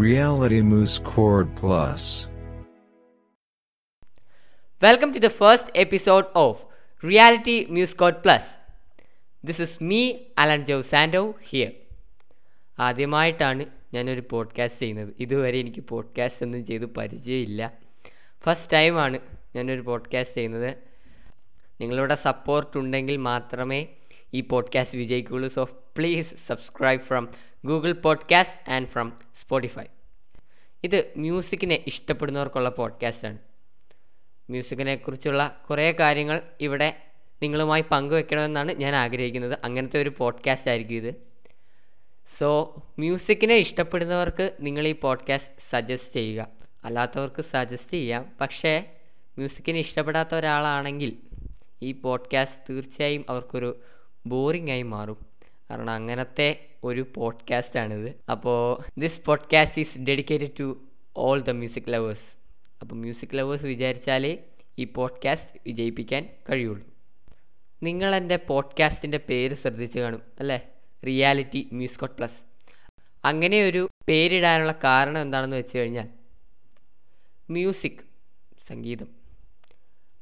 Reality Moose Chord Plus. Welcome to the first episode of Reality Muse Chord Plus. This is me, Alan Joe Sando, here. ആദ്യമായിട്ടാണ് ഞാനൊരു podcast ചെയ്യുന്നത് ഇതുവരെ എനിക്ക് podcast ഒന്നും ചെയ്ത് പരിചയമില്ല ഫസ്റ്റ് ടൈമാണ് ഞാനൊരു പോഡ്കാസ്റ്റ് ചെയ്യുന്നത് നിങ്ങളുടെ സപ്പോർട്ട് ഉണ്ടെങ്കിൽ മാത്രമേ ഈ podcast വിജയിക്കുള്ളൂ so please subscribe from Google podcast and from Spotify ഇത് മ്യൂസിക്കിനെ ഇഷ്ടപ്പെടുന്നവർക്കുള്ള പോഡ്കാസ്റ്റാണ് മ്യൂസിക്കിനെ കുറിച്ചുള്ള കുറേ കാര്യങ്ങൾ ഇവിടെ നിങ്ങളുമായി പങ്കുവെക്കണമെന്നാണ് ഞാൻ ആഗ്രഹിക്കുന്നത്. അങ്ങനത്തെ ഒരു പോഡ്കാസ്റ്റ് ആയിരിക്കും ഇത്. സോ മ്യൂസിക്കിനെ ഇഷ്ടപ്പെടുന്നവർക്ക് നിങ്ങൾ ഈ പോഡ്കാസ്റ്റ് സജസ്റ്റ് ചെയ്യുക. അല്ലാത്തവർക്ക് സജസ്റ്റ് ചെയ്യാം. പക്ഷേ മ്യൂസിക്കിനെ ഇഷ്ടപ്പെടാത്ത ഒരാളാണെങ്കിൽ ഈ പോഡ്കാസ്റ്റ് തീർച്ചയായും അവർക്കൊരു ബോറിംഗ് ആയി മാറും. കാരണം അങ്ങനത്തെ ഒരു പോഡ്കാസ്റ്റ് പോഡ്കാസ്റ്റാണിത് അപ്പോൾ this podcast is dedicated to all the music lovers അപ്പോൾ മ്യൂസിക് ലവേഴ്സ് വിചാരിച്ചാലേ ഈ പോഡ്കാസ്റ്റ് വിജയിപ്പിക്കാൻ കഴിയുള്ളൂ. നിങ്ങൾ എന്റെ പോഡ്കാസ്റ്റിന്റെ പേര് ശ്രദ്ധിച്ച് കാണും അല്ലേ? റിയാലിറ്റി മ്യൂസ്കോട്ട് പ്ലസ് അങ്ങനെ ഒരു പേരിടാനുള്ള കാരണം എന്താണെന്ന് വെച്ച് കഴിഞ്ഞാൽ മ്യൂസിക് സംഗീതം.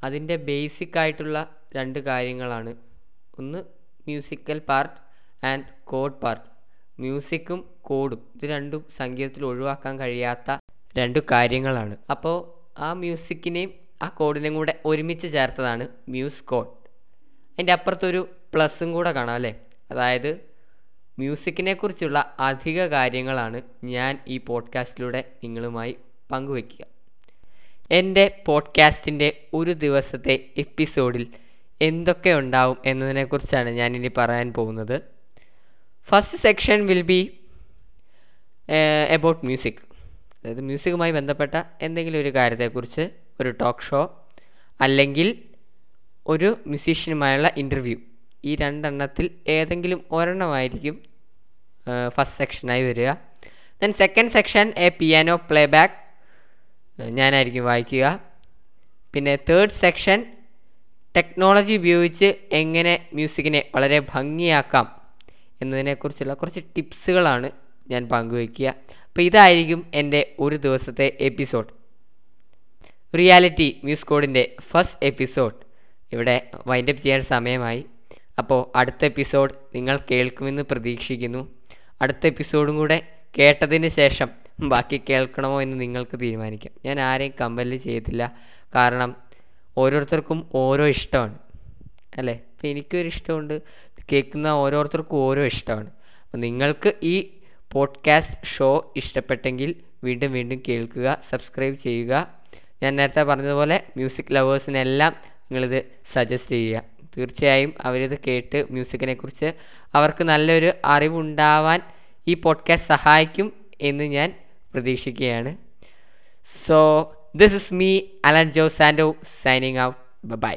അതിന്റെ ബേസിക് ആയിട്ടുള്ള രണ്ട് കാര്യങ്ങളാണ്. ഒന്ന് musical part and code part മ്യൂസിക്കും കോഡും ഇത് രണ്ടും സംഗീതത്തിൽ ഒഴിവാക്കാൻ കഴിയാത്ത രണ്ട് കാര്യങ്ങളാണ്. അപ്പോൾ ആ മ്യൂസിക്കിനെയും ആ കോഡിനെയും കൂടെ ഒരുമിച്ച് ചേർത്തതാണ് മ്യൂസ് കോഡ്. അതിന്റെ അപ്പുറത്തൊരു പ്ലസ്സും കൂടെ കാണാം അല്ലേ? അതായത് മ്യൂസിക്കിനെ കുറിച്ചുള്ള അധിക കാര്യങ്ങളാണ് ഞാൻ ഈ പോഡ്കാസ്റ്റിലൂടെ നിങ്ങളുമായി പങ്കുവയ്ക്കുക. എന്റെ പോഡ്കാസ്റ്റിന്റെ ഒരു ദിവസത്തെ എപ്പിസോഡിൽ എന്തൊക്കെ ഉണ്ടാവും എന്നതിനെക്കുറിച്ചാണ് ഞാനിനി പറയാൻ പോകുന്നത്. First section will be about music അതായത് മ്യൂസിക്കുമായി ബന്ധപ്പെട്ട എന്തെങ്കിലും ഒരു കാര്യത്തെക്കുറിച്ച് ഒരു ടോക്ക് ഷോ അല്ലെങ്കിൽ ഒരു മ്യൂസീഷ്യനുമായുള്ള ഇന്റർവ്യൂ ഈ രണ്ടെണ്ണത്തിൽ ഏതെങ്കിലും ഒരെണ്ണമായിരിക്കും ഫസ്റ്റ് സെക്ഷനായി വരിക. Then second section a piano playback ഞാനായിരിക്കും വായിക്കുക. പിന്നെ തേർഡ് സെക്ഷൻ ടെക്നോളജി ഉപയോഗിച്ച് എങ്ങനെ മ്യൂസിക്കിനെ വളരെ ഭംഗിയാക്കാം എന്നതിനെക്കുറിച്ചുള്ള കുറച്ച് ടിപ്സുകളാണ് ഞാൻ പങ്കുവയ്ക്കുക. അപ്പോൾ ഇതായിരിക്കും എന്റെ ഒരു ദിവസത്തെ എപ്പിസോഡ്. റിയാലിറ്റി മ്യൂസ് കോഡിന്റെ ഫസ്റ്റ് എപ്പിസോഡ്. ഇവിടെ വൈൻഡപ്പ് ചെയ്യാൻ സമയമായി. അപ്പോൾ അടുത്ത എപ്പിസോഡ് നിങ്ങൾ കേൾക്കുമെന്ന് പ്രതീക്ഷിക്കുന്നു. അടുത്ത എപ്പിസോഡും കൂടെ കേട്ടതിന് ശേഷം ബാക്കി കേൾക്കണമോ എന്ന് നിങ്ങൾക്ക് തീരുമാനിക്കാം. ഞാൻ ആരെയും കമ്പൽ ചെയ്യത്തില്ല കാരണം ഓരോരുത്തർക്കും ഓരോ ഇഷ്ടമാണ്. അല്ലേ? അപ്പോൾ എനിക്കൊരു ഇഷ്ടമുണ്ട്. കേൾക്കുന്ന ഓരോരുത്തർക്കും ഓരോ ഇഷ്ടമാണ്. അപ്പോൾ നിങ്ങൾക്ക് ഈ പോഡ്കാസ്റ്റ് ഷോ ഇഷ്ടപ്പെട്ടെങ്കിൽ വീണ്ടും വീണ്ടും കേൾക്കുക സബ്സ്ക്രൈബ് ചെയ്യുക. ഞാൻ നേരത്തെ പറഞ്ഞതുപോലെ മ്യൂസിക് ലവേഴ്സിനെല്ലാം നിങ്ങളിത് സജസ്റ്റ് ചെയ്യുക. തീർച്ചയായും അവരിത് കേട്ട് മ്യൂസിക്കിനെ കുറിച്ച് അവർക്ക് നല്ലൊരു അറിവുണ്ടാവാൻ ഈ പോഡ്കാസ്റ്റ് സഹായിക്കും എന്ന് ഞാൻ പ്രതീക്ഷിക്കുകയാണ്. So this is me Alan Jo Sando signing out by